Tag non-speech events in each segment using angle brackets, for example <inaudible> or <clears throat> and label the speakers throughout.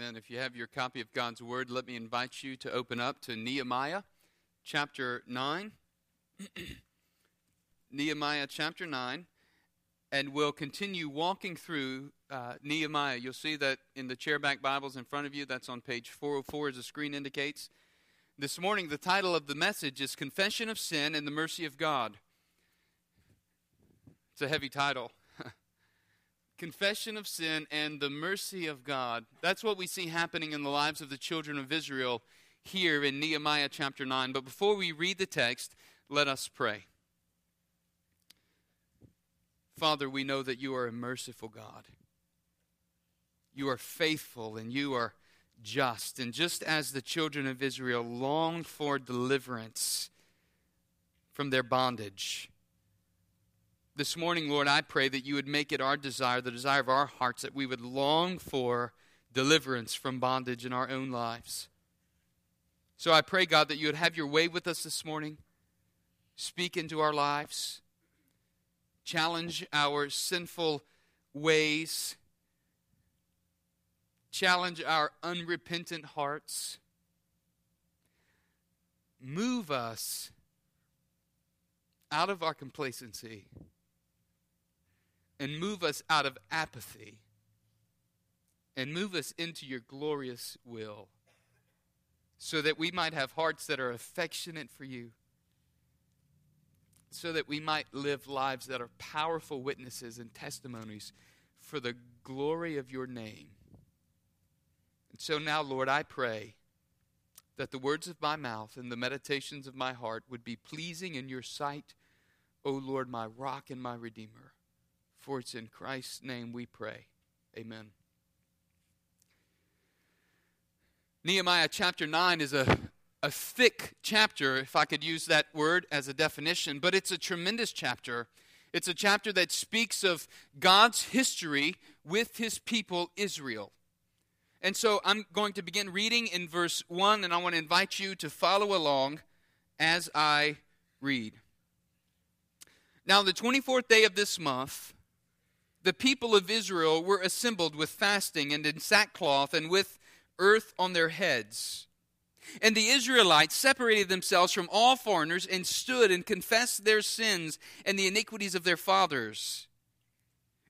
Speaker 1: Amen. If you have your copy of God's Word, let me invite you to open up to Nehemiah chapter 9. <clears throat> Nehemiah chapter 9. And we'll continue walking through uh, Nehemiah. You'll see that in the chairback Bibles in front of you. That's on page 404, as the screen indicates. This morning, the title of the message is Confession of Sin and the Mercy of God. It's a heavy title. Confession of sin and the mercy of God. That's what we see happening in the lives of the children of Israel here in Nehemiah chapter 9. But before we read the text, let us pray. Father, we know that you are a merciful God. You are faithful and you are just. And just as the children of Israel longed for deliverance from their bondage, this morning, Lord, I pray that you would make it our desire, the desire of our hearts, that we would long for deliverance from bondage in our own lives. So I pray, God, that you would have your way with us this morning, speak into our lives, challenge our sinful ways, challenge our unrepentant hearts, move us out of our complacency and move us out of apathy and move us into your glorious will so that we might have hearts that are affectionate for you, so that we might live lives that are powerful witnesses and testimonies for the glory of your name. And so now, Lord, I pray that the words of my mouth and the meditations of my heart would be pleasing in your sight, O Lord, my rock and my redeemer. For it's in Christ's name we pray. Amen. Nehemiah chapter 9 is a, a thick chapter, if I could use that word as a definition, but it's a tremendous chapter. It's a chapter that speaks of God's history with his people Israel. And so I'm going to begin reading in verse 1, and I want to invite you to follow along as I read. Now, the 24th day of this month, the people of Israel were assembled with fasting and in sackcloth and with earth on their heads. And the Israelites separated themselves from all foreigners and stood and confessed their sins and the iniquities of their fathers.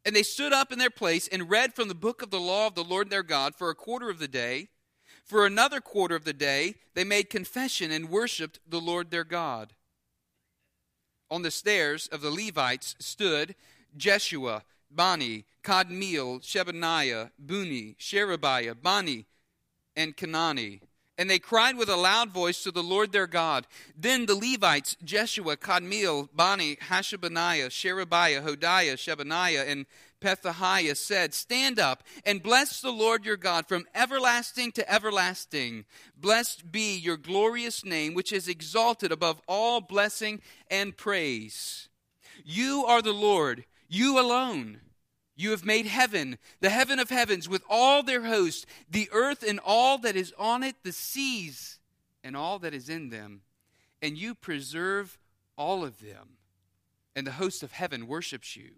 Speaker 1: And they stood up in their place and read from the book of the law of the Lord their God for a quarter of the day. For another quarter of the day, they made confession and worshiped the Lord their God. On the stairs of the Levites stood Jeshua, Bani, Kadmiel, Shebaniah, Bunni, Sherebiah, Bani, and Chenani. And they cried with a loud voice to the Lord their God. Then the Levites, Jeshua, Kadmiel, Bani, Hashabneiah, Sherebiah, Hodiah, Shebaniah, and Pethahiah said, Stand up and bless the Lord your God from everlasting to everlasting. Blessed be your glorious name, which is exalted above all blessing and praise. You are the Lord you alone. You have made heaven, the heaven of heavens, with all their host, the earth and all that is on it, the seas and all that is in them. And you preserve all of them. And the host of heaven worships you.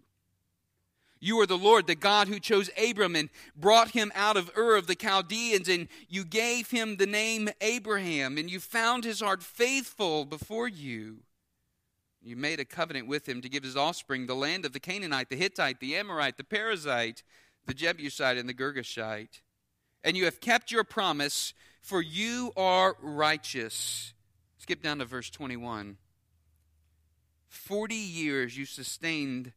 Speaker 1: You are the Lord, the God who chose Abram and brought him out of Ur of the Chaldeans, and you gave him the name Abraham, and you found his heart faithful before you. You made a covenant with him to give his offspring the land of the Canaanite, the Hittite, the Amorite, the Perizzite, the Jebusite, and the Girgashite. And you have kept your promise, for you are righteous. Skip down to verse 21. Forty years you sustained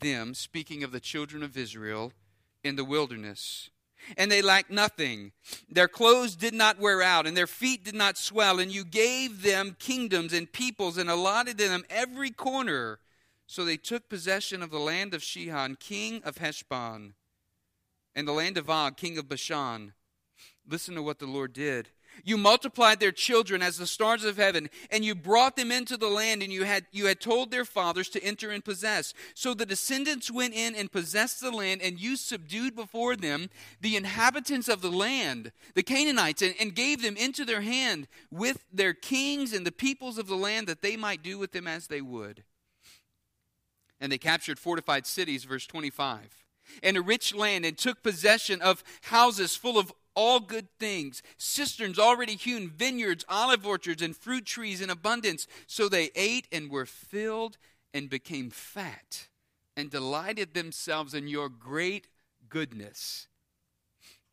Speaker 1: them, speaking of the children of Israel, in the wilderness and they lacked nothing. Their clothes did not wear out, and their feet did not swell, and you gave them kingdoms and peoples and allotted to them every corner. So they took possession of the land of Sihon, king of Heshbon, and the land of Og, king of Bashan. Listen to what the Lord did. You multiplied their children as the stars of heaven, and you brought them into the land, and you had, you had told their fathers to enter and possess. So the descendants went in and possessed the land, and you subdued before them the inhabitants of the land, the Canaanites, and, and gave them into their hand with their kings and the peoples of the land, that they might do with them as they would. And they captured fortified cities, verse 25 and a rich land and took possession of houses full of all good things, cisterns already hewn, vineyards, olive orchards, and fruit trees in abundance. So they ate and were filled and became fat and delighted themselves in your great goodness.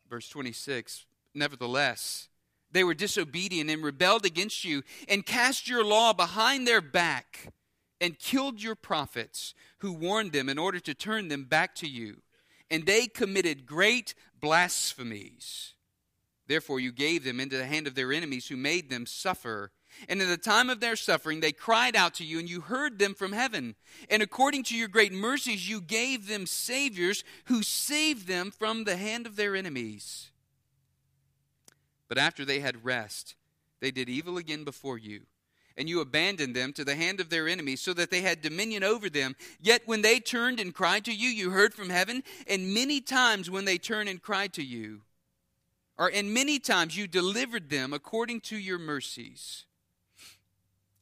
Speaker 1: Verse 26 Nevertheless, they were disobedient and rebelled against you and cast your law behind their back and killed your prophets who warned them in order to turn them back to you. And they committed great blasphemies. Therefore, you gave them into the hand of their enemies who made them suffer. And in the time of their suffering, they cried out to you, and you heard them from heaven. And according to your great mercies, you gave them saviors who saved them from the hand of their enemies. But after they had rest, they did evil again before you and you abandoned them to the hand of their enemies, so that they had dominion over them. Yet when they turned and cried to you, you heard from heaven, and many times when they turned and cried to you, or and many times you delivered them according to your mercies,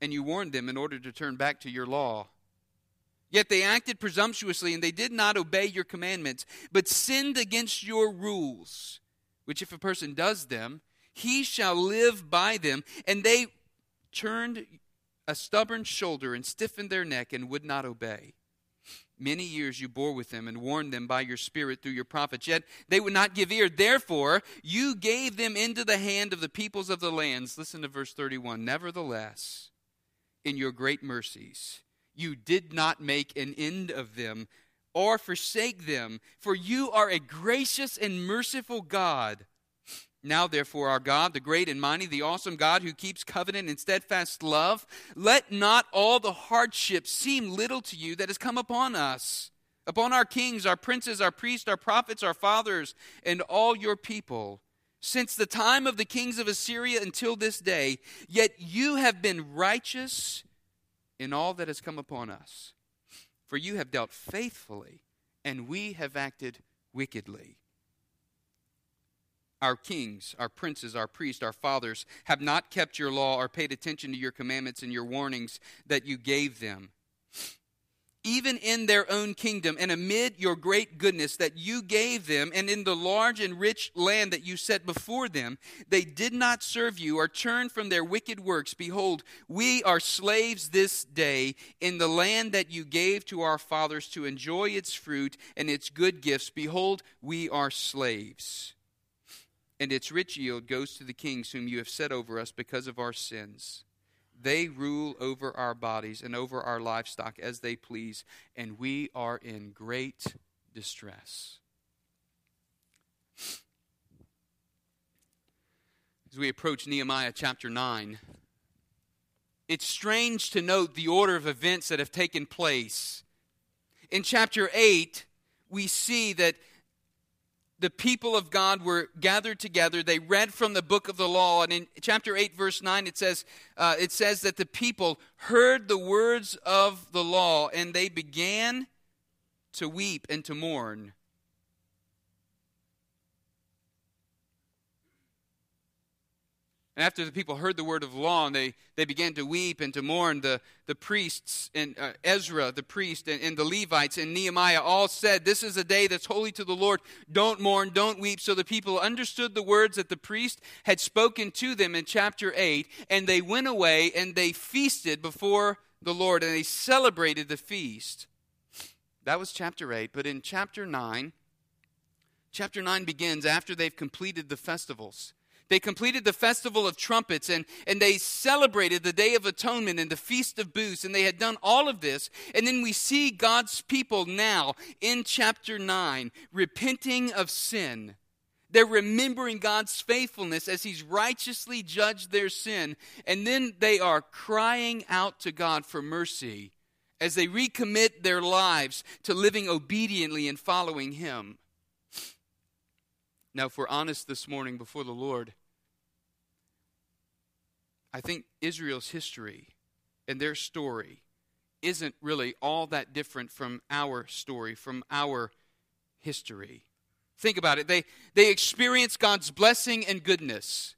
Speaker 1: and you warned them in order to turn back to your law. Yet they acted presumptuously, and they did not obey your commandments, but sinned against your rules, which if a person does them, he shall live by them, and they turned a stubborn shoulder and stiffened their neck and would not obey. Many years you bore with them and warned them by your spirit through your prophets, yet they would not give ear. Therefore, you gave them into the hand of the peoples of the lands. Listen to verse 31. Nevertheless, in your great mercies, you did not make an end of them or forsake them, for you are a gracious and merciful God now, therefore, our God, the great and mighty, the awesome God who keeps covenant and steadfast love, let not all the hardships seem little to you that has come upon us, upon our kings, our princes, our priests, our prophets, our fathers, and all your people, since the time of the kings of Assyria until this day. Yet you have been righteous in all that has come upon us. For you have dealt faithfully, and we have acted wickedly our kings, our princes, our priests, our fathers have not kept your law or paid attention to your commandments and your warnings that you gave them. Even in their own kingdom, and amid your great goodness that you gave them, and in the large and rich land that you set before them, they did not serve you or turn from their wicked works. Behold, we are slaves this day in the land that you gave to our fathers to enjoy its fruit and its good gifts. Behold, we are slaves and its rich yield goes to the kings whom you have set over us because of our sins. They rule over our bodies and over our livestock as they please, and we are in great distress. As we approach Nehemiah chapter 9, it's strange to note the order of events that have taken place. In chapter 8, we see that the people of God were gathered together. They read from the book of the law, and in chapter eight, verse nine, it says, uh, "It says that the people heard the words of the law, and they began to weep and to mourn." And after the people heard the word of law, and they, they began to weep and to mourn, the, the priests and uh, Ezra, the priest, and, and the Levites, and Nehemiah all said, This is a day that's holy to the Lord. Don't mourn, don't weep. So the people understood the words that the priest had spoken to them in chapter 8, and they went away and they feasted before the Lord, and they celebrated the feast. That was chapter 8. But in chapter 9, chapter 9 begins after they've completed the festivals. They completed the festival of trumpets and, and they celebrated the Day of Atonement and the Feast of Booths, and they had done all of this. And then we see God's people now in chapter 9 repenting of sin. They're remembering God's faithfulness as He's righteously judged their sin. And then they are crying out to God for mercy as they recommit their lives to living obediently and following Him. Now, if we're honest this morning before the Lord, I think Israel's history and their story isn't really all that different from our story, from our history. Think about it. They, they experience God's blessing and goodness.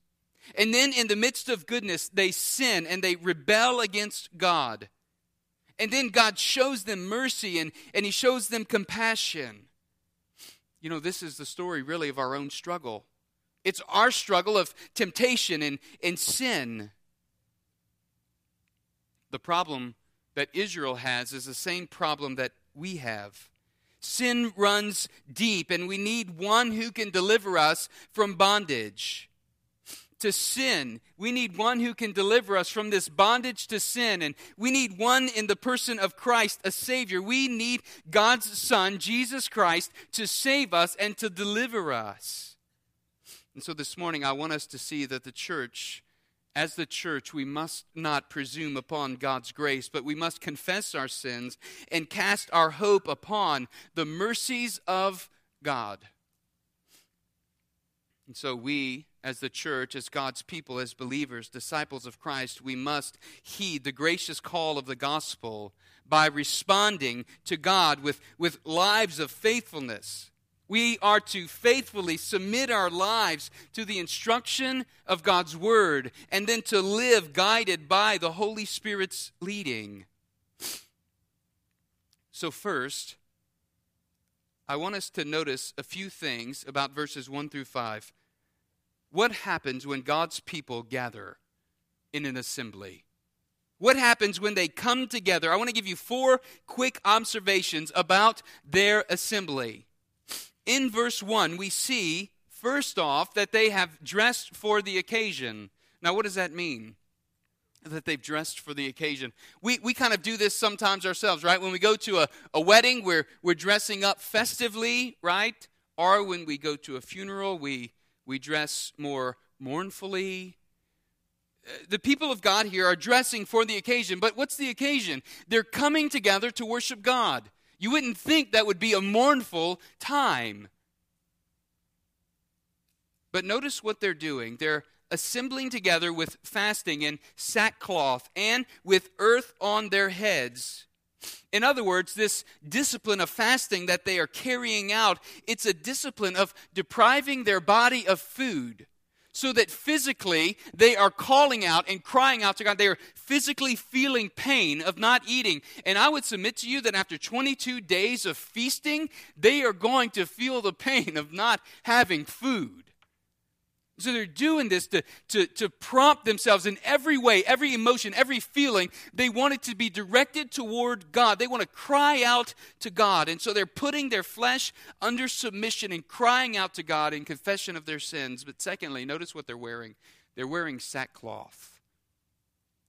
Speaker 1: And then, in the midst of goodness, they sin and they rebel against God. And then God shows them mercy and, and He shows them compassion. You know, this is the story really of our own struggle It's our struggle of temptation and, and sin. The problem that Israel has is the same problem that we have. Sin runs deep, and we need one who can deliver us from bondage to sin. We need one who can deliver us from this bondage to sin. And we need one in the person of Christ, a Savior. We need God's Son, Jesus Christ, to save us and to deliver us. And so this morning, I want us to see that the church as the church, we must not presume upon God's grace, but we must confess our sins and cast our hope upon the mercies of God. And so, we, as the church, as God's people, as believers, disciples of Christ, we must heed the gracious call of the gospel by responding to God with, with lives of faithfulness we are to faithfully submit our lives to the instruction of God's Word and then to live guided by the Holy Spirit's leading. So, first, I want us to notice a few things about verses 1 through 5. What happens when God's people gather in an assembly? What happens when they come together? I want to give you four quick observations about their assembly in verse 1, we see, first off, that they have dressed for the occasion. Now, what does that mean? That they've dressed for the occasion. We, we kind of do this sometimes ourselves, right? When we go to a, a wedding, we're, we're dressing up festively, right? Or when we go to a funeral, we, we dress more mournfully. Uh, the people of God here are dressing for the occasion, but what's the occasion? They're coming together to worship God. You wouldn't think that would be a mournful time. But notice what they're doing. They're assembling together with fasting and sackcloth and with earth on their heads. In other words, this discipline of fasting that they are carrying out, it's a discipline of depriving their body of food so that physically they are calling out and crying out to God. They are physically feeling pain of not eating. And I would submit to you that after 22 days of feasting, they are going to feel the pain of not having food. So they're doing this to, to, to prompt themselves in every way, every emotion, every feeling. They want it to be directed toward God. They want to cry out to God. And so they're putting their flesh under submission and crying out to God in confession of their sins. But secondly, notice what they're wearing. They're wearing sackcloth.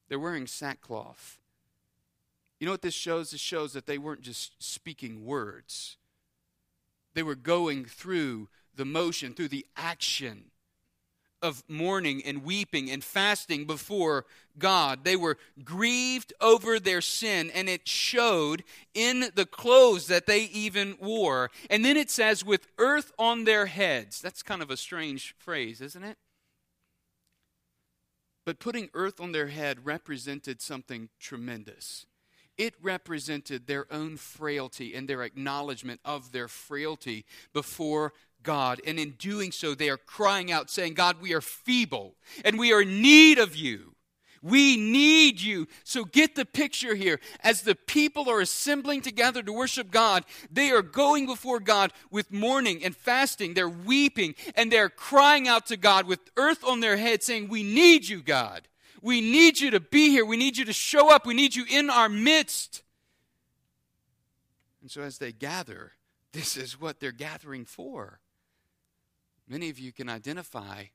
Speaker 1: They're wearing sackcloth. You know what this shows? This shows that they weren't just speaking words, they were going through the motion, through the action of mourning and weeping and fasting before God. They were grieved over their sin, and it showed in the clothes that they even wore. And then it says, with earth on their heads. That's kind of a strange phrase, isn't it? But putting earth on their head represented something tremendous. It represented their own frailty and their acknowledgement of their frailty before God. And in doing so, they are crying out, saying, God, we are feeble and we are in need of you. We need you. So get the picture here. As the people are assembling together to worship God, they are going before God with mourning and fasting. They're weeping and they're crying out to God with earth on their head, saying, We need you, God. We need you to be here. We need you to show up. We need you in our midst. And so as they gather, this is what they're gathering for. Many of you can identify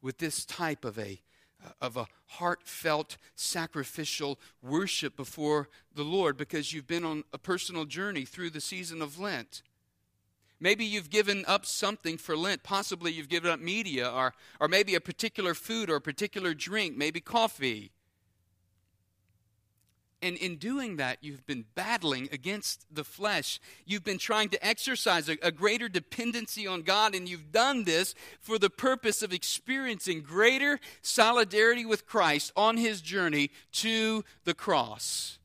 Speaker 1: with this type of a uh, of a heartfelt sacrificial worship before the Lord because you've been on a personal journey through the season of Lent. Maybe you've given up something for Lent. Possibly you've given up media or, or maybe a particular food or a particular drink, maybe coffee. And in doing that, you've been battling against the flesh. You've been trying to exercise a, a, greater dependency on God, and you've done this for the purpose of experiencing greater solidarity with Christ on his journey to the cross.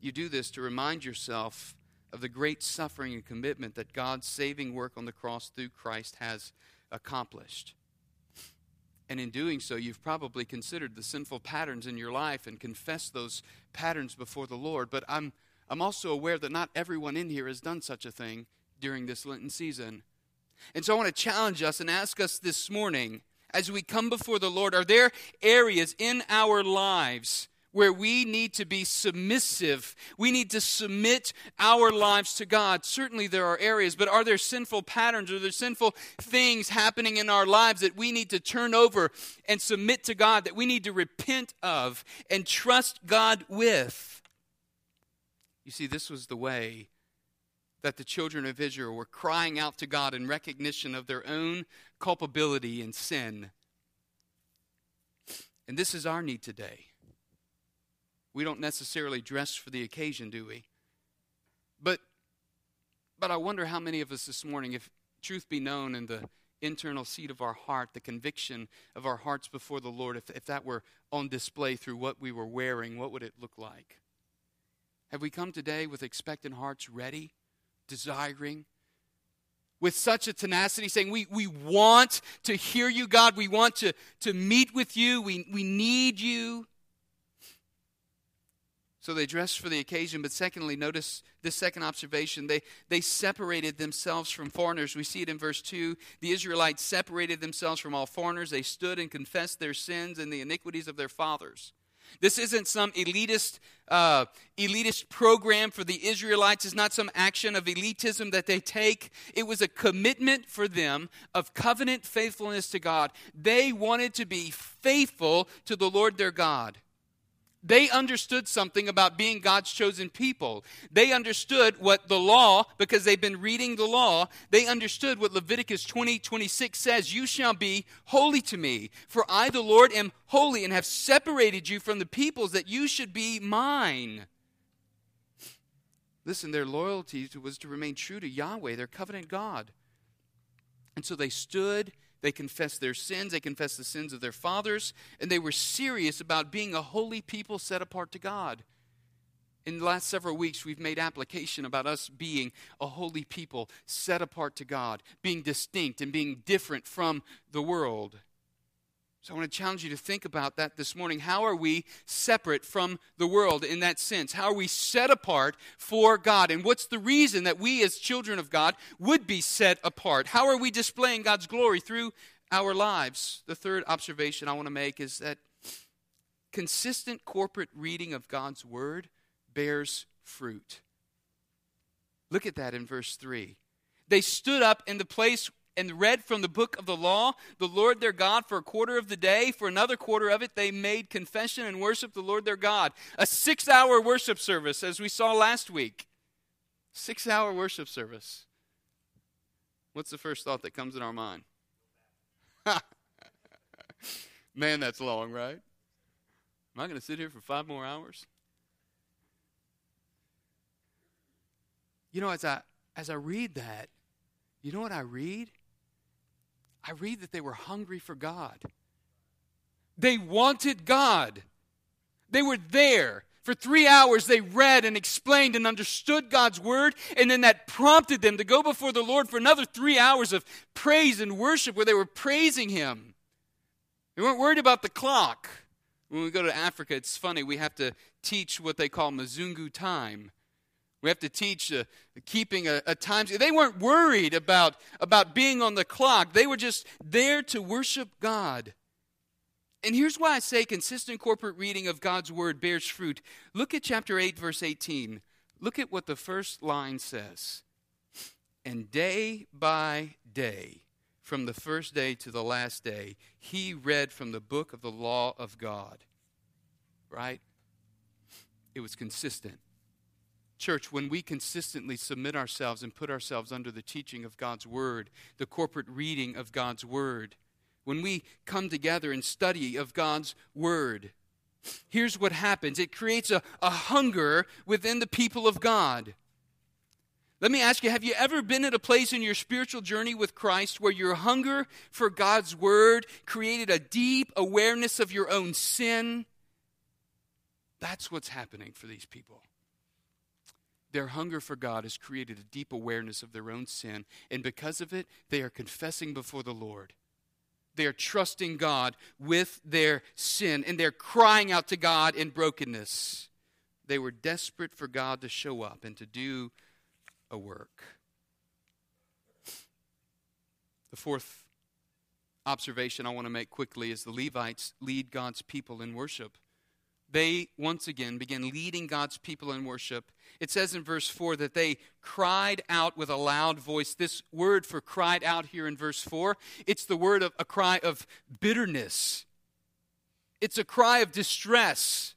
Speaker 1: You do this to remind yourself of the great suffering and commitment that God's saving work on the cross through Christ has accomplished. And in doing so, you've probably considered the sinful patterns in your life and confessed those patterns before the Lord. But I'm, I'm also aware that not everyone in here has done such a thing during this Lenten season. And so I want to challenge us and ask us this morning as we come before the Lord, are there areas in our lives where we need to be submissive. We need to submit our lives to God. Certainly there are areas, but are there sinful patterns? Are there sinful things happening in our lives that we need to turn over and submit to God, that we need to repent of and trust God with? You see, this was the way that the children of Israel were crying out to God in recognition of their own culpability and sin. And this is our need today. We don't necessarily dress for the occasion, do we? But but I wonder how many of us this morning, if truth be known in the internal seat of our heart, the conviction of our hearts before the Lord, if, if that were on display through what we were wearing, what would it look like? Have we come today with expectant hearts ready, desiring, with such a tenacity, saying, We, we want to hear you, God. We want to, to meet with you. We, we need you. So they dressed for the occasion. But secondly, notice this second observation. They, they separated themselves from foreigners. We see it in verse 2. The Israelites separated themselves from all foreigners. They stood and confessed their sins and the iniquities of their fathers. This isn't some elitist, uh, elitist program for the Israelites. It's not some action of elitism that they take. It was a commitment for them of covenant faithfulness to God. They wanted to be faithful to the Lord their God. They understood something about being God's chosen people. They understood what the law, because they've been reading the law, they understood what Leviticus 20 26 says You shall be holy to me, for I, the Lord, am holy and have separated you from the peoples that you should be mine. Listen, their loyalty was to remain true to Yahweh, their covenant God. And so they stood they confessed their sins, they confessed the sins of their fathers, and they were serious about being a holy people set apart to God. In the last several weeks, we've made application about us being a holy people set apart to God, being distinct and being different from the world. So I want to challenge you to think about that this morning. How are we separate from the world in that sense? How are we set apart for God? And what's the reason that we, as children of God, would be set apart? How are we displaying God's glory through our lives? The third observation I want to make is that consistent corporate reading of God's Word bears fruit. Look at that in verse 3. They stood up in the place and read from the book of the law, the Lord their God, for a quarter of the day. For another quarter of it, they made confession and worshiped the Lord their God. A six hour worship service, as we saw last week. Six hour worship service. What's the first thought that comes in our mind? <laughs> Man, that's long, right? Am I going to sit here for five more hours? You know, as I as I read that, you know what I read? I read that they were hungry for God. They wanted God. They were there. For three hours, they read and explained and understood God's word, and then that prompted them to go before the Lord for another three hours of praise and worship where they were praising Him. They weren't worried about the clock. When we go to Africa, it's funny, we have to teach what they call Mzungu time. We have to teach uh, keeping a, a time. They weren't worried about, about being on the clock. They were just there to worship God. And here's why I say consistent corporate reading of God's word bears fruit. Look at chapter 8, verse 18. Look at what the first line says. And day by day, from the first day to the last day, he read from the book of the law of God. Right? It was consistent. Church, when we consistently submit ourselves and put ourselves under the teaching of God's Word, the corporate reading of God's Word, when we come together and study of God's Word, here's what happens it creates a, a hunger within the people of God. Let me ask you have you ever been at a place in your spiritual journey with Christ where your hunger for God's Word created a deep awareness of your own sin? That's what's happening for these people. Their hunger for God has created a deep awareness of their own sin, and because of it, they are confessing before the Lord. They are trusting God with their sin, and they're crying out to God in brokenness. They were desperate for God to show up and to do a work. The fourth observation I want to make quickly is the Levites lead God's people in worship. They once again begin leading God's people in worship. It says in verse 4 that they cried out with a loud voice. This word for cried out here in verse 4, it's the word of a cry of bitterness. It's a cry of distress.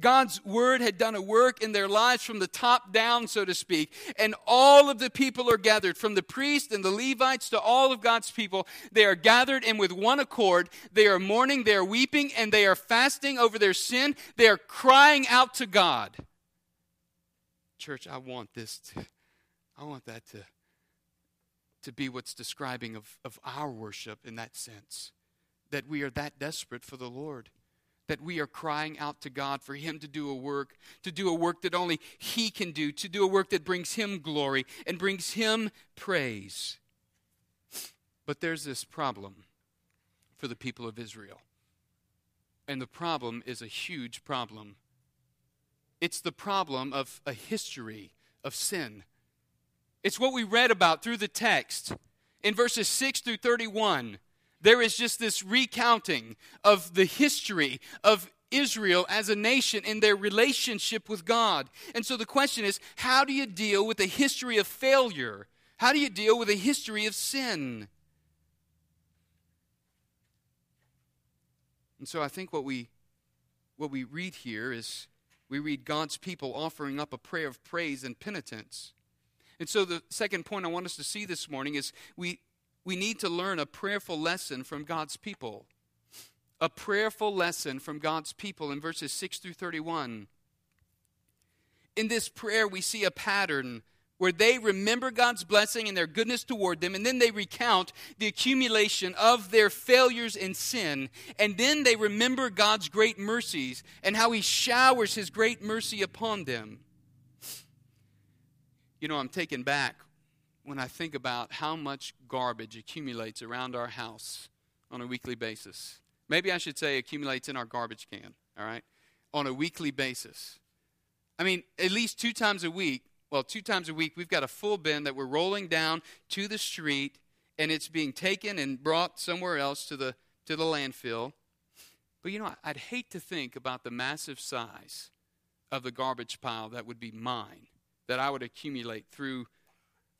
Speaker 1: God's word had done a work in their lives from the top down, so to speak. And all of the people are gathered, from the priest and the Levites to all of God's people. They are gathered and with one accord. They are mourning, they are weeping, and they are fasting over their sin. They are crying out to God. Church, I want this to, I want that to, to be what's describing of, of our worship in that sense. That we are that desperate for the Lord that we are crying out to God for Him to do a work, to do a work that only He can do, to do a work that brings Him glory and brings Him praise. But there's this problem for the people of Israel. And the problem is a huge problem. It's the problem of a history of sin. It's what we read about through the text in verses 6 through 31 there is just this recounting of the history of Israel as a nation in their relationship with God. And so the question is how do you deal with a history of failure? How do you deal with a history of sin? And so I think what we what we read here is we read God's people offering up a prayer of praise and penitence. And so the second point I want us to see this morning is we we need to learn a prayerful lesson from God's people. A prayerful lesson from God's people in verses 6 through 31. In this prayer, we see a pattern where they remember God's blessing and their goodness toward them, and then they recount the accumulation of their failures and sin, and then they remember God's great mercies and how He showers His great mercy upon them. You know, I'm taken back when I think about how much garbage accumulates around our house on a weekly basis. Maybe I should say accumulates in our garbage can, all right? On a weekly basis. I mean, at least two times a week, well, two times a week, we've got a full bin that we're rolling down to the street and it's being taken and brought somewhere else to the, to the landfill. But you know, I'd hate to think about the massive size of the garbage pile that would be mine, that I would accumulate through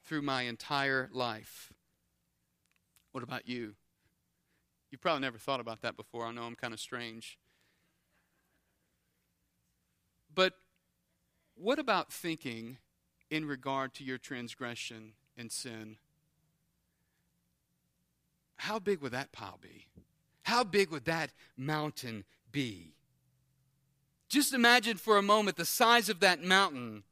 Speaker 1: through my entire life. What about you? You probably never thought about that before. I know I'm kind of strange. But what about thinking in regard to your transgression and sin? How big would that pile be? How big would that mountain be? Just imagine for a moment the size of that mountain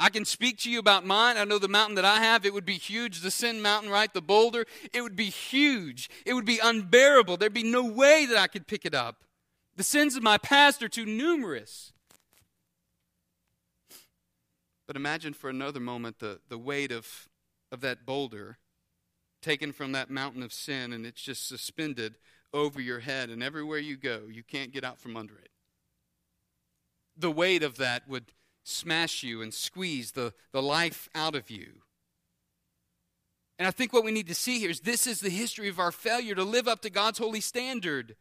Speaker 1: I can speak to you about mine. I know the mountain that I have, it would be huge. The sin mountain, right? The boulder, it would be huge. It would be unbearable. There'd be no way that I could pick it up. The sins of my past are too numerous. But imagine for another moment the, the weight of, of that boulder taken from that mountain of sin, and it's just suspended over your head, and everywhere you go, you can't get out from under it. The weight of that would smash you and squeeze the, the life out of you. And I think what we need to see here is this is the history of our failure to live up to God's holy standard.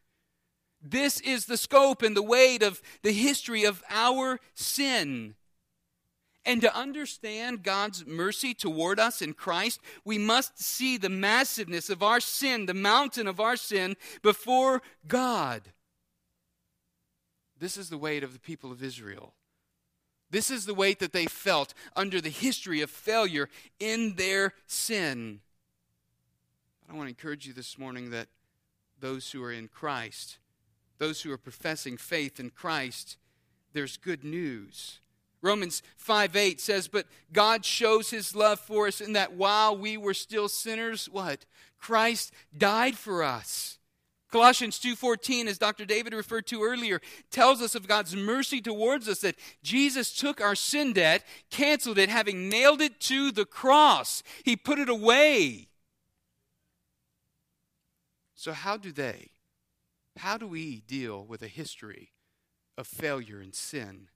Speaker 1: This is the scope and the weight of the history of our sin. And to understand God's mercy toward us in Christ, we must see the massiveness of our sin, the mountain of our sin before God. This is the weight of the people of Israel. This is the weight that they felt under the history of failure in their sin. But I want to encourage you this morning that those who are in Christ, those who are professing faith in Christ, there's good news. Romans 5 8 says, But God shows his love for us in that while we were still sinners, what? Christ died for us. Colossians 2:14 as Dr. David referred to earlier tells us of God's mercy towards us that Jesus took our sin debt, canceled it having nailed it to the cross. He put it away. So how do they how do we deal with a history of failure and sin?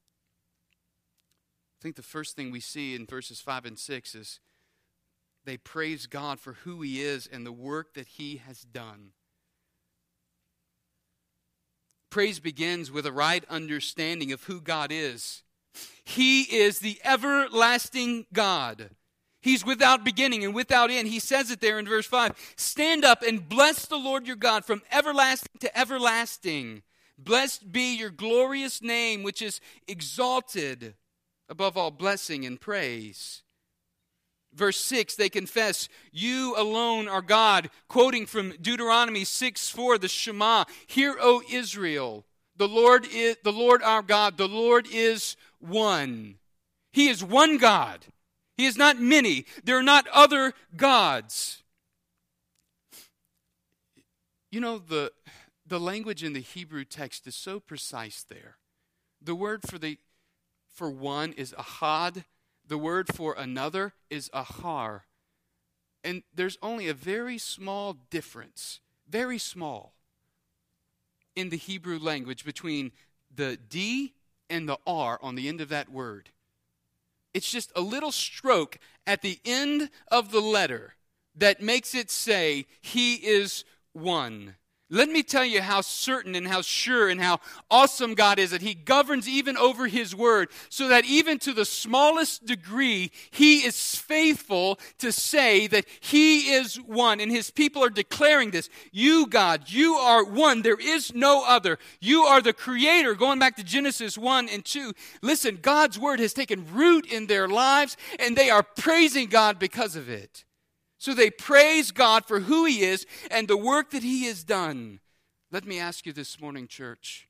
Speaker 1: I think the first thing we see in verses 5 and 6 is they praise God for who He is and the work that He has done. Praise begins with a right understanding of who God is. He is the everlasting God. He's without beginning and without end. He says it there in verse 5. Stand up and bless the Lord your God from everlasting to everlasting. Blessed be your glorious name, which is exalted above all blessing and praise. Verse 6, they confess, You alone are God, quoting from Deuteronomy 6 4, the Shema. Hear, O Israel, the Lord is the Lord our God, the Lord is one. He is one God. He is not many. There are not other gods. You know, the, the language in the Hebrew text is so precise there. The word for, the, for one is ahad, the word for another is ahar. And there's only a very small difference, very small, in the Hebrew language between the D and the R on the end of that word. It's just a little stroke at the end of the letter that makes it say, He is one. Let me tell you how certain and how sure and how awesome God is that He governs even over His word, so that even to the smallest degree, He is faithful to say that He is one. And His people are declaring this You, God, you are one. There is no other. You are the Creator. Going back to Genesis 1 and 2. Listen, God's word has taken root in their lives, and they are praising God because of it. So they praise God for who He is and the work that He has done. Let me ask you this morning, church.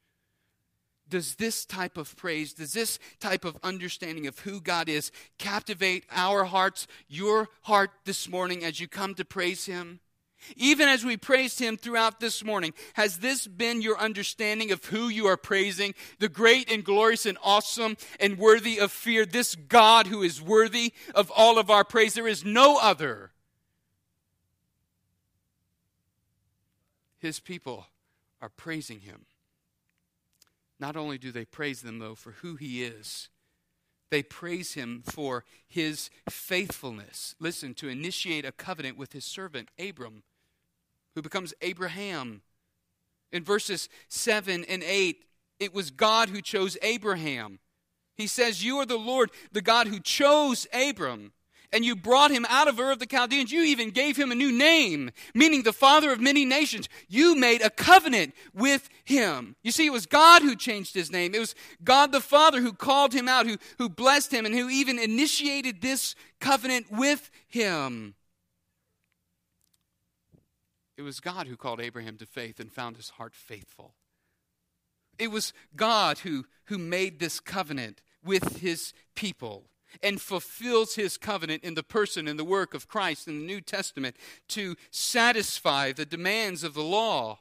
Speaker 1: Does this type of praise, does this type of understanding of who God is captivate our hearts, your heart this morning as you come to praise Him? Even as we praised Him throughout this morning, has this been your understanding of who you are praising? The great and glorious and awesome and worthy of fear, this God who is worthy of all of our praise. There is no other. His people are praising him. Not only do they praise them, though, for who he is, they praise him for his faithfulness. Listen, to initiate a covenant with his servant, Abram, who becomes Abraham. In verses 7 and 8, it was God who chose Abraham. He says, You are the Lord, the God who chose Abram and you brought him out of Ur of the Chaldeans. You even gave him a new name, meaning the father of many nations. You made a covenant with him. You see, it was God who changed his name. It was God the Father who called him out, who, who blessed him, and who even initiated this covenant with him. It was God who called Abraham to faith and found his heart faithful. It was God who, who made this covenant with his people and fulfills his covenant in the person and the work of Christ in the New Testament to satisfy the demands of the law.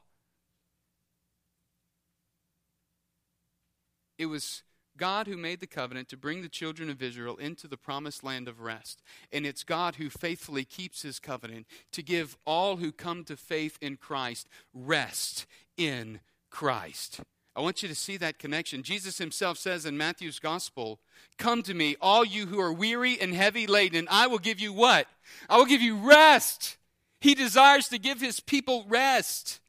Speaker 1: It was God who made the covenant to bring the children of Israel into the promised land of rest. And it's God who faithfully keeps his covenant to give all who come to faith in Christ rest in Christ. I want you to see that connection. Jesus himself says in Matthew's gospel, Come to me, all you who are weary and heavy laden, and I will give you what? I will give you rest. He desires to give his people rest.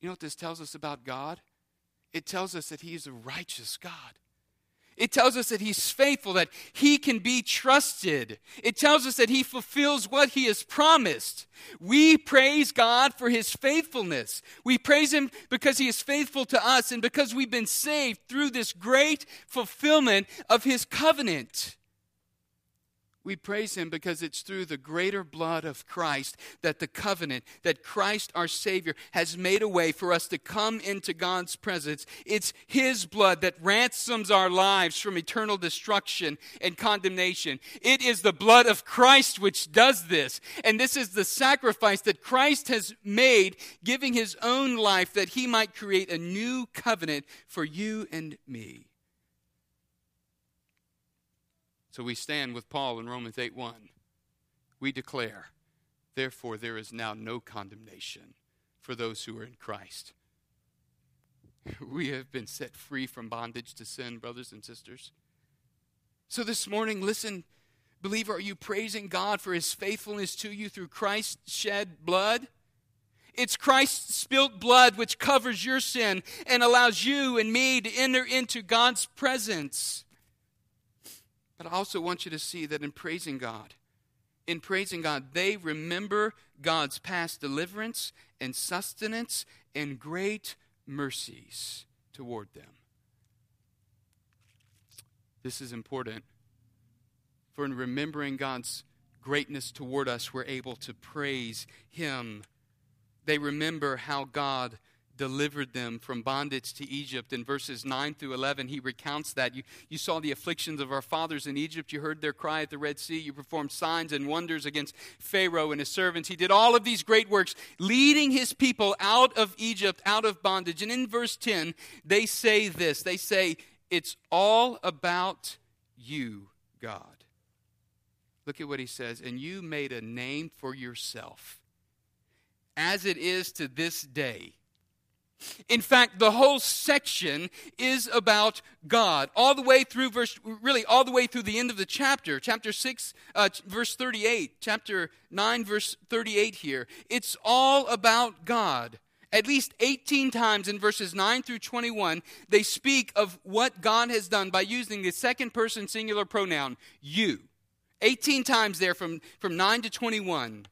Speaker 1: You know what this tells us about God? It tells us that he is a righteous God. It tells us that he's faithful, that he can be trusted. It tells us that he fulfills what he has promised. We praise God for his faithfulness. We praise him because he is faithful to us and because we've been saved through this great fulfillment of his covenant. We praise him because it's through the greater blood of Christ that the covenant, that Christ our Savior has made a way for us to come into God's presence. It's his blood that ransoms our lives from eternal destruction and condemnation. It is the blood of Christ which does this. And this is the sacrifice that Christ has made, giving his own life that he might create a new covenant for you and me. So we stand with Paul in Romans 8 1. We declare, therefore, there is now no condemnation for those who are in Christ. <laughs> We have been set free from bondage to sin, brothers and sisters. So this morning, listen, Believer, are you praising God for his faithfulness to you through Christ's shed blood? It's Christ's spilt blood which covers your sin and allows you and me to enter into God's presence. But I also want you to see that in praising God, in praising God, they remember God's past deliverance and sustenance and great mercies toward them. This is important. For in remembering God's greatness toward us, we're able to praise Him. They remember how God delivered them from bondage to Egypt. In verses 9 through 11, he recounts that. You, you saw the afflictions of our fathers in Egypt. You heard their cry at the Red Sea. You performed signs and wonders against Pharaoh and his servants. He did all of these great works, leading his people out of Egypt, out of bondage. And in verse 10, they say this they say, It's all about you, God. Look at what he says. And you made a name for yourself, as it is to this day. In fact, the whole section is about God, all the way through verse, really all the way through the end of the chapter, chapter 6, uh, verse 38, chapter 9, verse 38 here. It's all about God. At least 18 times in verses 9 through 21, they speak of what God has done by using the second person singular pronoun, you. 18 times there from, from 9 to 21.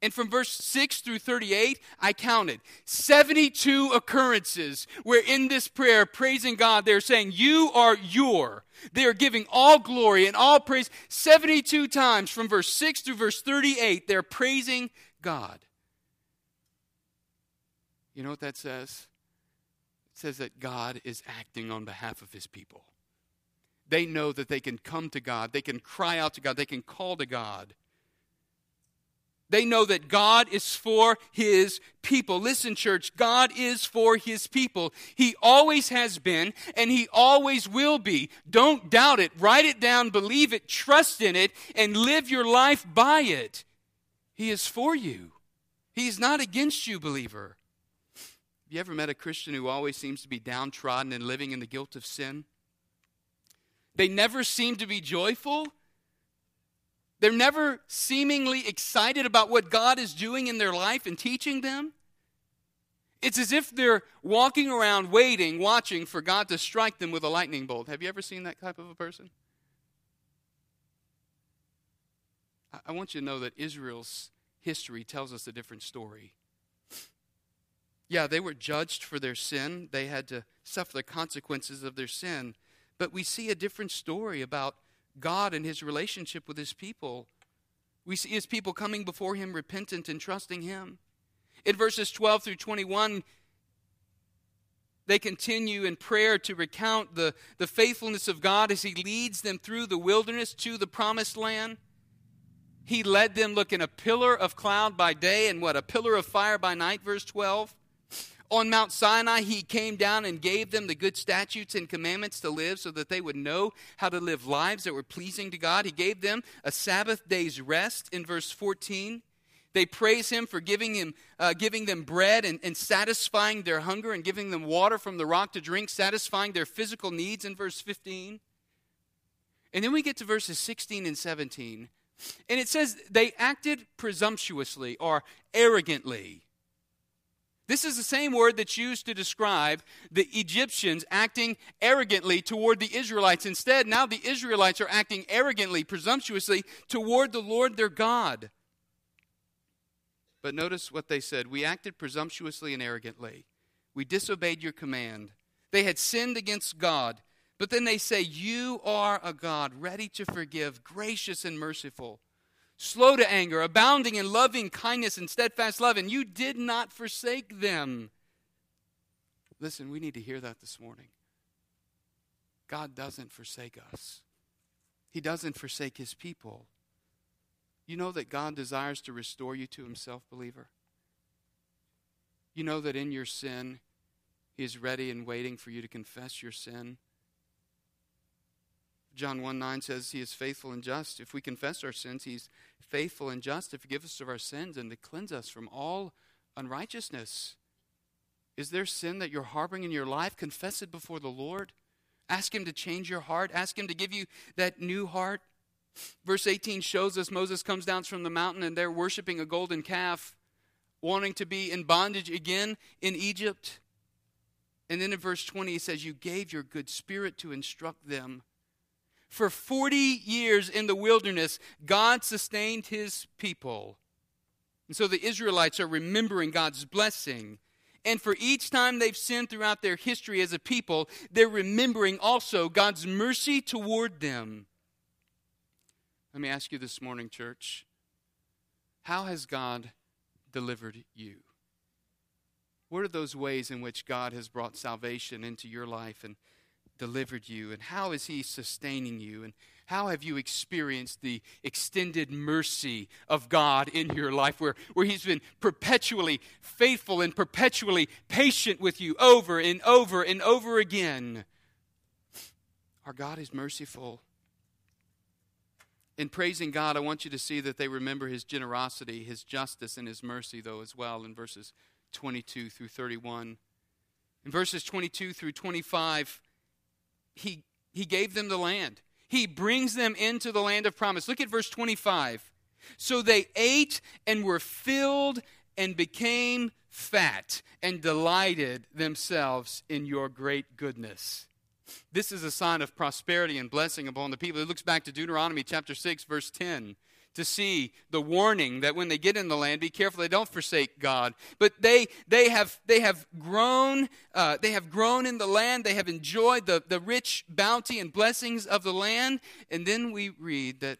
Speaker 1: And from verse 6 through 38, I counted 72 occurrences where in this prayer, praising God, they're saying, You are your. They are giving all glory and all praise. 72 times from verse 6 through verse 38, they're praising God. You know what that says? It says that God is acting on behalf of his people they know that they can come to God, they can cry out to God, they can call to God. They know that God is for his people. Listen, church, God is for his people. He always has been, and he always will be. Don't doubt it. Write it down, believe it, trust in it, and live your life by it. He is for you, he's not against you, believer. Have you ever met a Christian who always seems to be downtrodden and living in the guilt of sin? They never seem to be joyful. They're never seemingly excited about what God is doing in their life and teaching them. It's as if they're walking around waiting, watching for God to strike them with a lightning bolt. Have you ever seen that type of a person? I want you to know that Israel's history tells us a different story. Yeah, they were judged for their sin, they had to suffer the consequences of their sin. But we see a different story about God and his relationship with his people. We see his people coming before him repentant and trusting him. In verses 12 through 21, they continue in prayer to recount the, the faithfulness of God as he leads them through the wilderness to the promised land. He led them, look, in a pillar of cloud by day and what? A pillar of fire by night, verse 12. On Mount Sinai, he came down and gave them the good statutes and commandments to live so that they would know how to live lives that were pleasing to God. He gave them a Sabbath day's rest in verse 14. They praise him for giving, him, uh, giving them bread and, and satisfying their hunger and giving them water from the rock to drink, satisfying their physical needs in verse 15. And then we get to verses 16 and 17. And it says they acted presumptuously or arrogantly. This is the same word that's used to describe the Egyptians acting arrogantly toward the Israelites. Instead, now the Israelites are acting arrogantly, presumptuously toward the Lord their God. But notice what they said We acted presumptuously and arrogantly. We disobeyed your command. They had sinned against God. But then they say, You are a God ready to forgive, gracious and merciful slow to anger, abounding in loving kindness and steadfast love, and you did not forsake them. Listen, we need to hear that this morning. God doesn't forsake us, He doesn't forsake His people. You know that God desires to restore you to Himself, believer? You know that in your sin, He is ready and waiting for you to confess your sin John 1 9 says he is faithful and just. If we confess our sins, he's faithful and just to forgive us of our sins and to cleanse us from all unrighteousness. Is there sin that you're harboring in your life? Confess it before the Lord. Ask him to change your heart. Ask him to give you that new heart. Verse 18 shows us Moses comes down from the mountain and they're worshiping a golden calf, wanting to be in bondage again in Egypt. And then in verse 20, he says, You gave your good spirit to instruct them. For 40 years in the wilderness, God sustained his people. And so the Israelites are remembering God's blessing. And for each time they've sinned throughout their history as a people, they're remembering also God's mercy toward them. Let me ask you this morning, church how has God delivered you? What are those ways in which God has brought salvation into your life and delivered you? And how is He sustaining you? And how have you experienced the extended mercy of God in your life where, where He's been perpetually faithful and perpetually patient with you over and over and over again? Our God is merciful. In praising God, I want you to see that they remember His generosity, His justice, and His mercy, though, as well, in verses 22 through 31. In verses 22 through 25, he, he gave them the land. He brings them into the land of promise. Look at verse 25. So they ate and were filled and became fat and delighted themselves in your great goodness. This is a sign of prosperity and blessing upon the people. It looks back to Deuteronomy chapter 6, verse 10 to see the warning that when they get in the land, be careful they don't forsake God. But they they have they have grown uh, they have grown in the land. They have enjoyed the the rich bounty and blessings of the land. And then we read that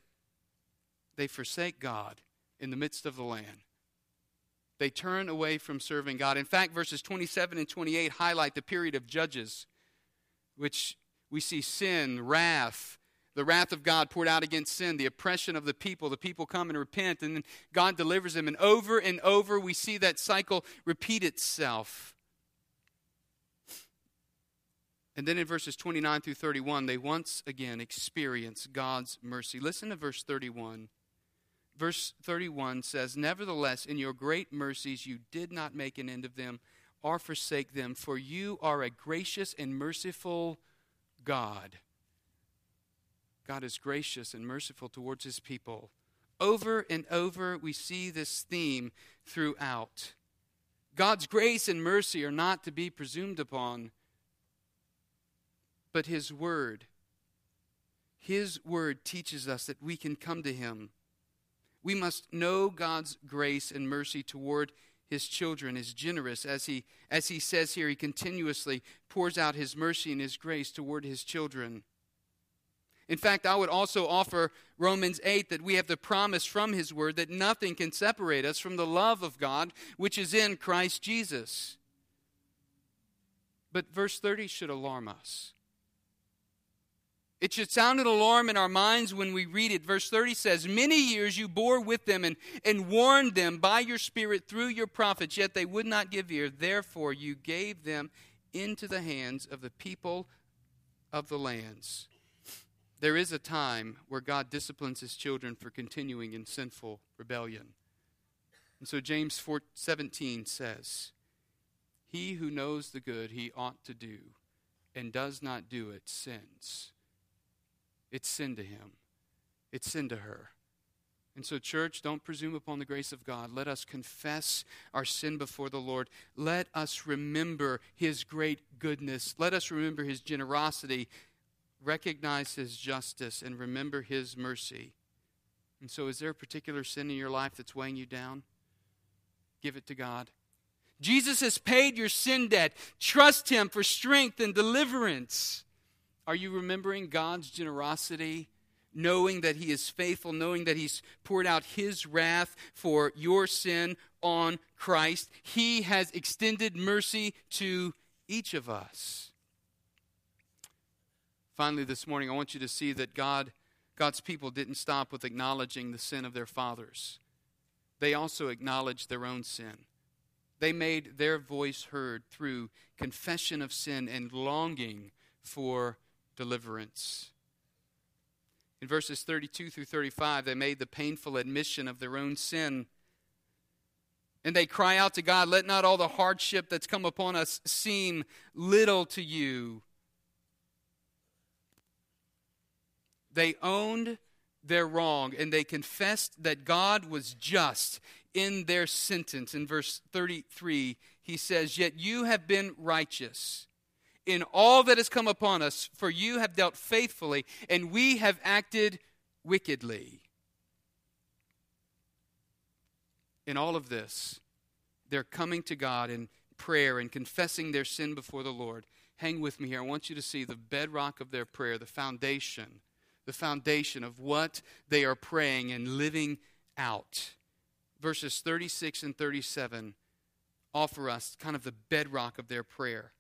Speaker 1: they forsake God in the midst of the land. They turn away from serving God. In fact, verses 27 and 28 highlight the period of Judges, which we see sin, wrath, the wrath of God poured out against sin, the oppression of the people. The people come and repent, and then God delivers them. And over and over, we see that cycle repeat itself. And then in verses 29 through 31, they once again experience God's mercy. Listen to verse 31. Verse 31 says, Nevertheless, in your great mercies, you did not make an end of them or forsake them, for you are a gracious and merciful God God is gracious and merciful towards his people. Over and over, we see this theme throughout. God's grace and mercy are not to be presumed upon, but his word. His word teaches us that we can come to him. We must know God's grace and mercy toward his children is generous as he as he says here he continuously pours out his mercy and his grace toward his children in fact, I would also offer Romans 8 that we have the promise from His Word that nothing can separate us from the love of God which is in Christ Jesus. But verse 30 should alarm us. It should sound an alarm in our minds when we read it. Verse 30 says, Many years you bore with them and, and warned them by your Spirit through your prophets, yet they would not give ear. Therefore, you gave them into the hands of the people of the lands. There is a time where God disciplines his children for continuing in sinful rebellion. And so James 4:17 says, "He who knows the good he ought to do and does not do it sins." It's sin to him. It's sin to her. And so, church, don't presume upon the grace of God. Let us confess our sin before the Lord. Let us remember His great goodness. Let us remember His generosity recognize his justice and remember his mercy. And so, is there a particular sin in your life that's weighing you down? Give it to God. Jesus has paid your sin debt. Trust him for strength and deliverance. Are you remembering God's generosity? Knowing that He is faithful, knowing that He's poured out His wrath for your sin on Christ. He has extended mercy to each of us. Finally, this morning, I want you to see that God, God's people didn't stop with acknowledging the sin of their fathers. They also acknowledged their own sin. They made their voice heard through confession of sin and longing for deliverance. In verses 32 through 35, they made the painful admission of their own sin. And they cry out to God, Let not all the hardship that's come upon us seem little to you. They owned their wrong and they confessed that God was just in their sentence. In verse 33, he says, Yet you have been righteous in all that has come upon us, for you have dealt faithfully, and we have acted wickedly. In all of this, they're coming to God in prayer and confessing their sin before the Lord. Hang with me here. I want you to see the bedrock of their prayer, the foundation, the foundation of what they are praying and living out. Verses 36 and 37 offer us kind of the bedrock of their prayer.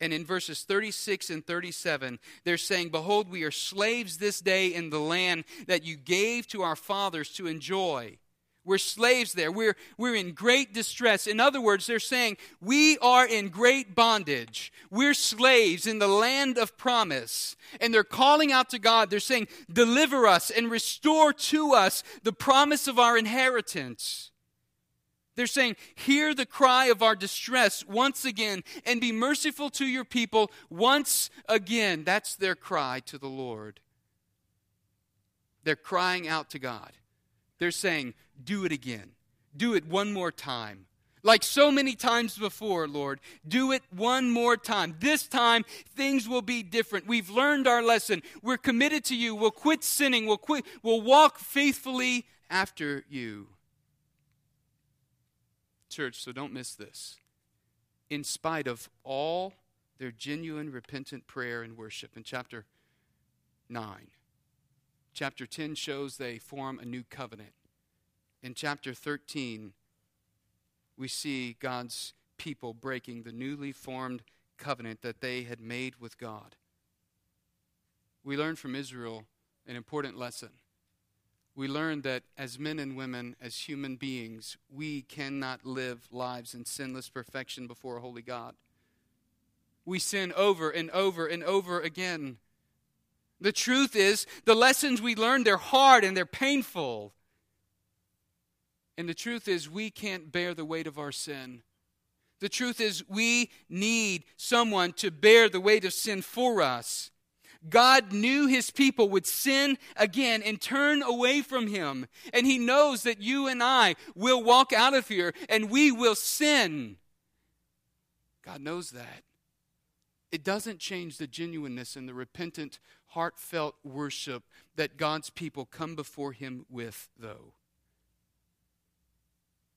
Speaker 1: And in verses 36 and 37, they're saying, Behold, we are slaves this day in the land that you gave to our fathers to enjoy. We're slaves there. We're, we're in great distress. In other words, they're saying, We are in great bondage. We're slaves in the land of promise. And they're calling out to God. They're saying, Deliver us and restore to us the promise of our inheritance. They're saying, Hear the cry of our distress once again and be merciful to your people once again. That's their cry to the Lord. They're crying out to God. They're saying, Do it again. Do it one more time. Like so many times before, Lord, do it one more time. This time, things will be different. We've learned our lesson. We're committed to you. We'll quit sinning. We'll, quit, we'll walk faithfully after you church, so don't miss this. In spite of all their genuine repentant prayer and worship in chapter 9, chapter 10 shows they form a new covenant. In chapter 13, we see God's people breaking the newly formed covenant that they had made with God. We learn from Israel an important lesson we learn that as men and women, as human beings, we cannot live lives in sinless perfection before a holy God. We sin over and over and over again. The truth is, the lessons we learn, they're hard and they're painful. And the truth is, we can't bear the weight of our sin. The truth is, we need someone to bear the weight of sin for us. God knew his people would sin again and turn away from him. And he knows that you and I will walk out of here and we will sin. God knows that. It doesn't change the genuineness and the repentant, heartfelt worship that God's people come before him with, though.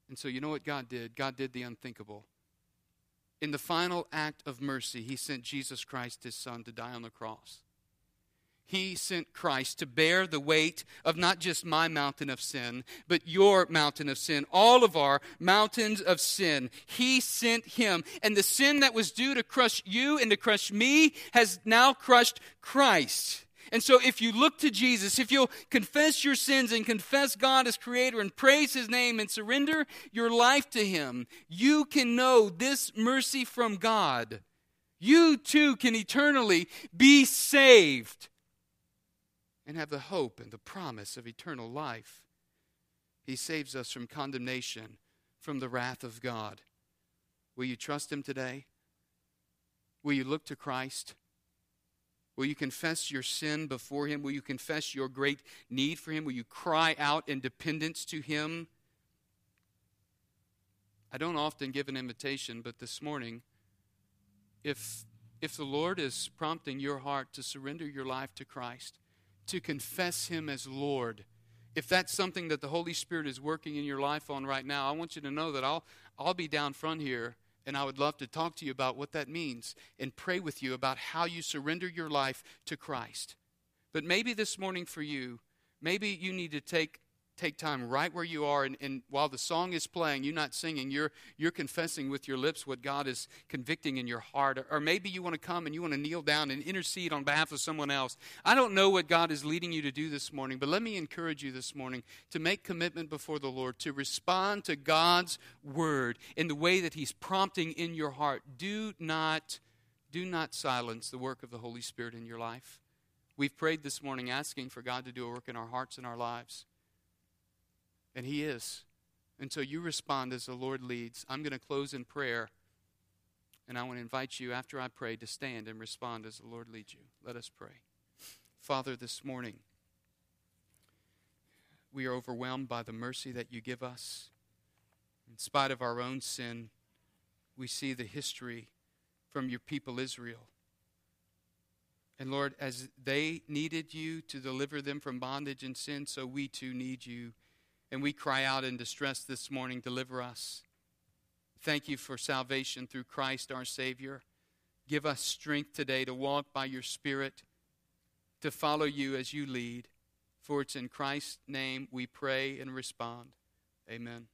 Speaker 1: And so, you know what God did? God did the unthinkable. In the final act of mercy, he sent Jesus Christ, his son, to die on the cross. He sent Christ to bear the weight of not just my mountain of sin, but your mountain of sin, all of our mountains of sin. He sent Him. And the sin that was due to crush you and to crush me has now crushed Christ. And so, if you look to Jesus, if you'll confess your sins and confess God as Creator and praise His name and surrender your life to Him, you can know this mercy from God. You too can eternally be saved and have the hope and the promise of eternal life. He saves us from condemnation, from the wrath of God. Will you trust Him today? Will you look to Christ? Will you confess your sin before Him? Will you confess your great need for Him? Will you cry out in dependence to Him? I don't often give an invitation, but this morning, if, if the Lord is prompting your heart to surrender your life to Christ, to confess Him as Lord. If that's something that the Holy Spirit is working in your life on right now, I want you to know that I'll, I'll be down front here and I would love to talk to you about what that means and pray with you about how you surrender your life to Christ. But maybe this morning for you, maybe you need to take take time right where you are and, and, while the song is playing you're not singing you're you're confessing with your lips what god is convicting in your heart. Or, or maybe you want to come and you want to kneel down and intercede on behalf of someone else. I don't know what god is leading you to do this morning but let me encourage you this morning to make commitment before the lord to respond to god's word in the way that he's prompting in your heart. Do not do not silence the work of the holy spirit in your life. We've prayed this morning asking for god to do a work in our hearts and our lives and He is. And so you respond as the Lord leads. I'm going to close in prayer. And I want to invite you, after I pray, to stand and respond as the Lord leads you. Let us pray. Father, this morning, we are overwhelmed by the mercy that you give us. In spite of our own sin, we see the history from your people Israel. And Lord, as they needed you to deliver them from bondage and sin, so we too need you. And we cry out in distress this morning, deliver us. Thank you for salvation through Christ our Savior. Give us strength today to walk by your Spirit, to follow you as you lead. For it's in Christ's name we pray and respond. Amen.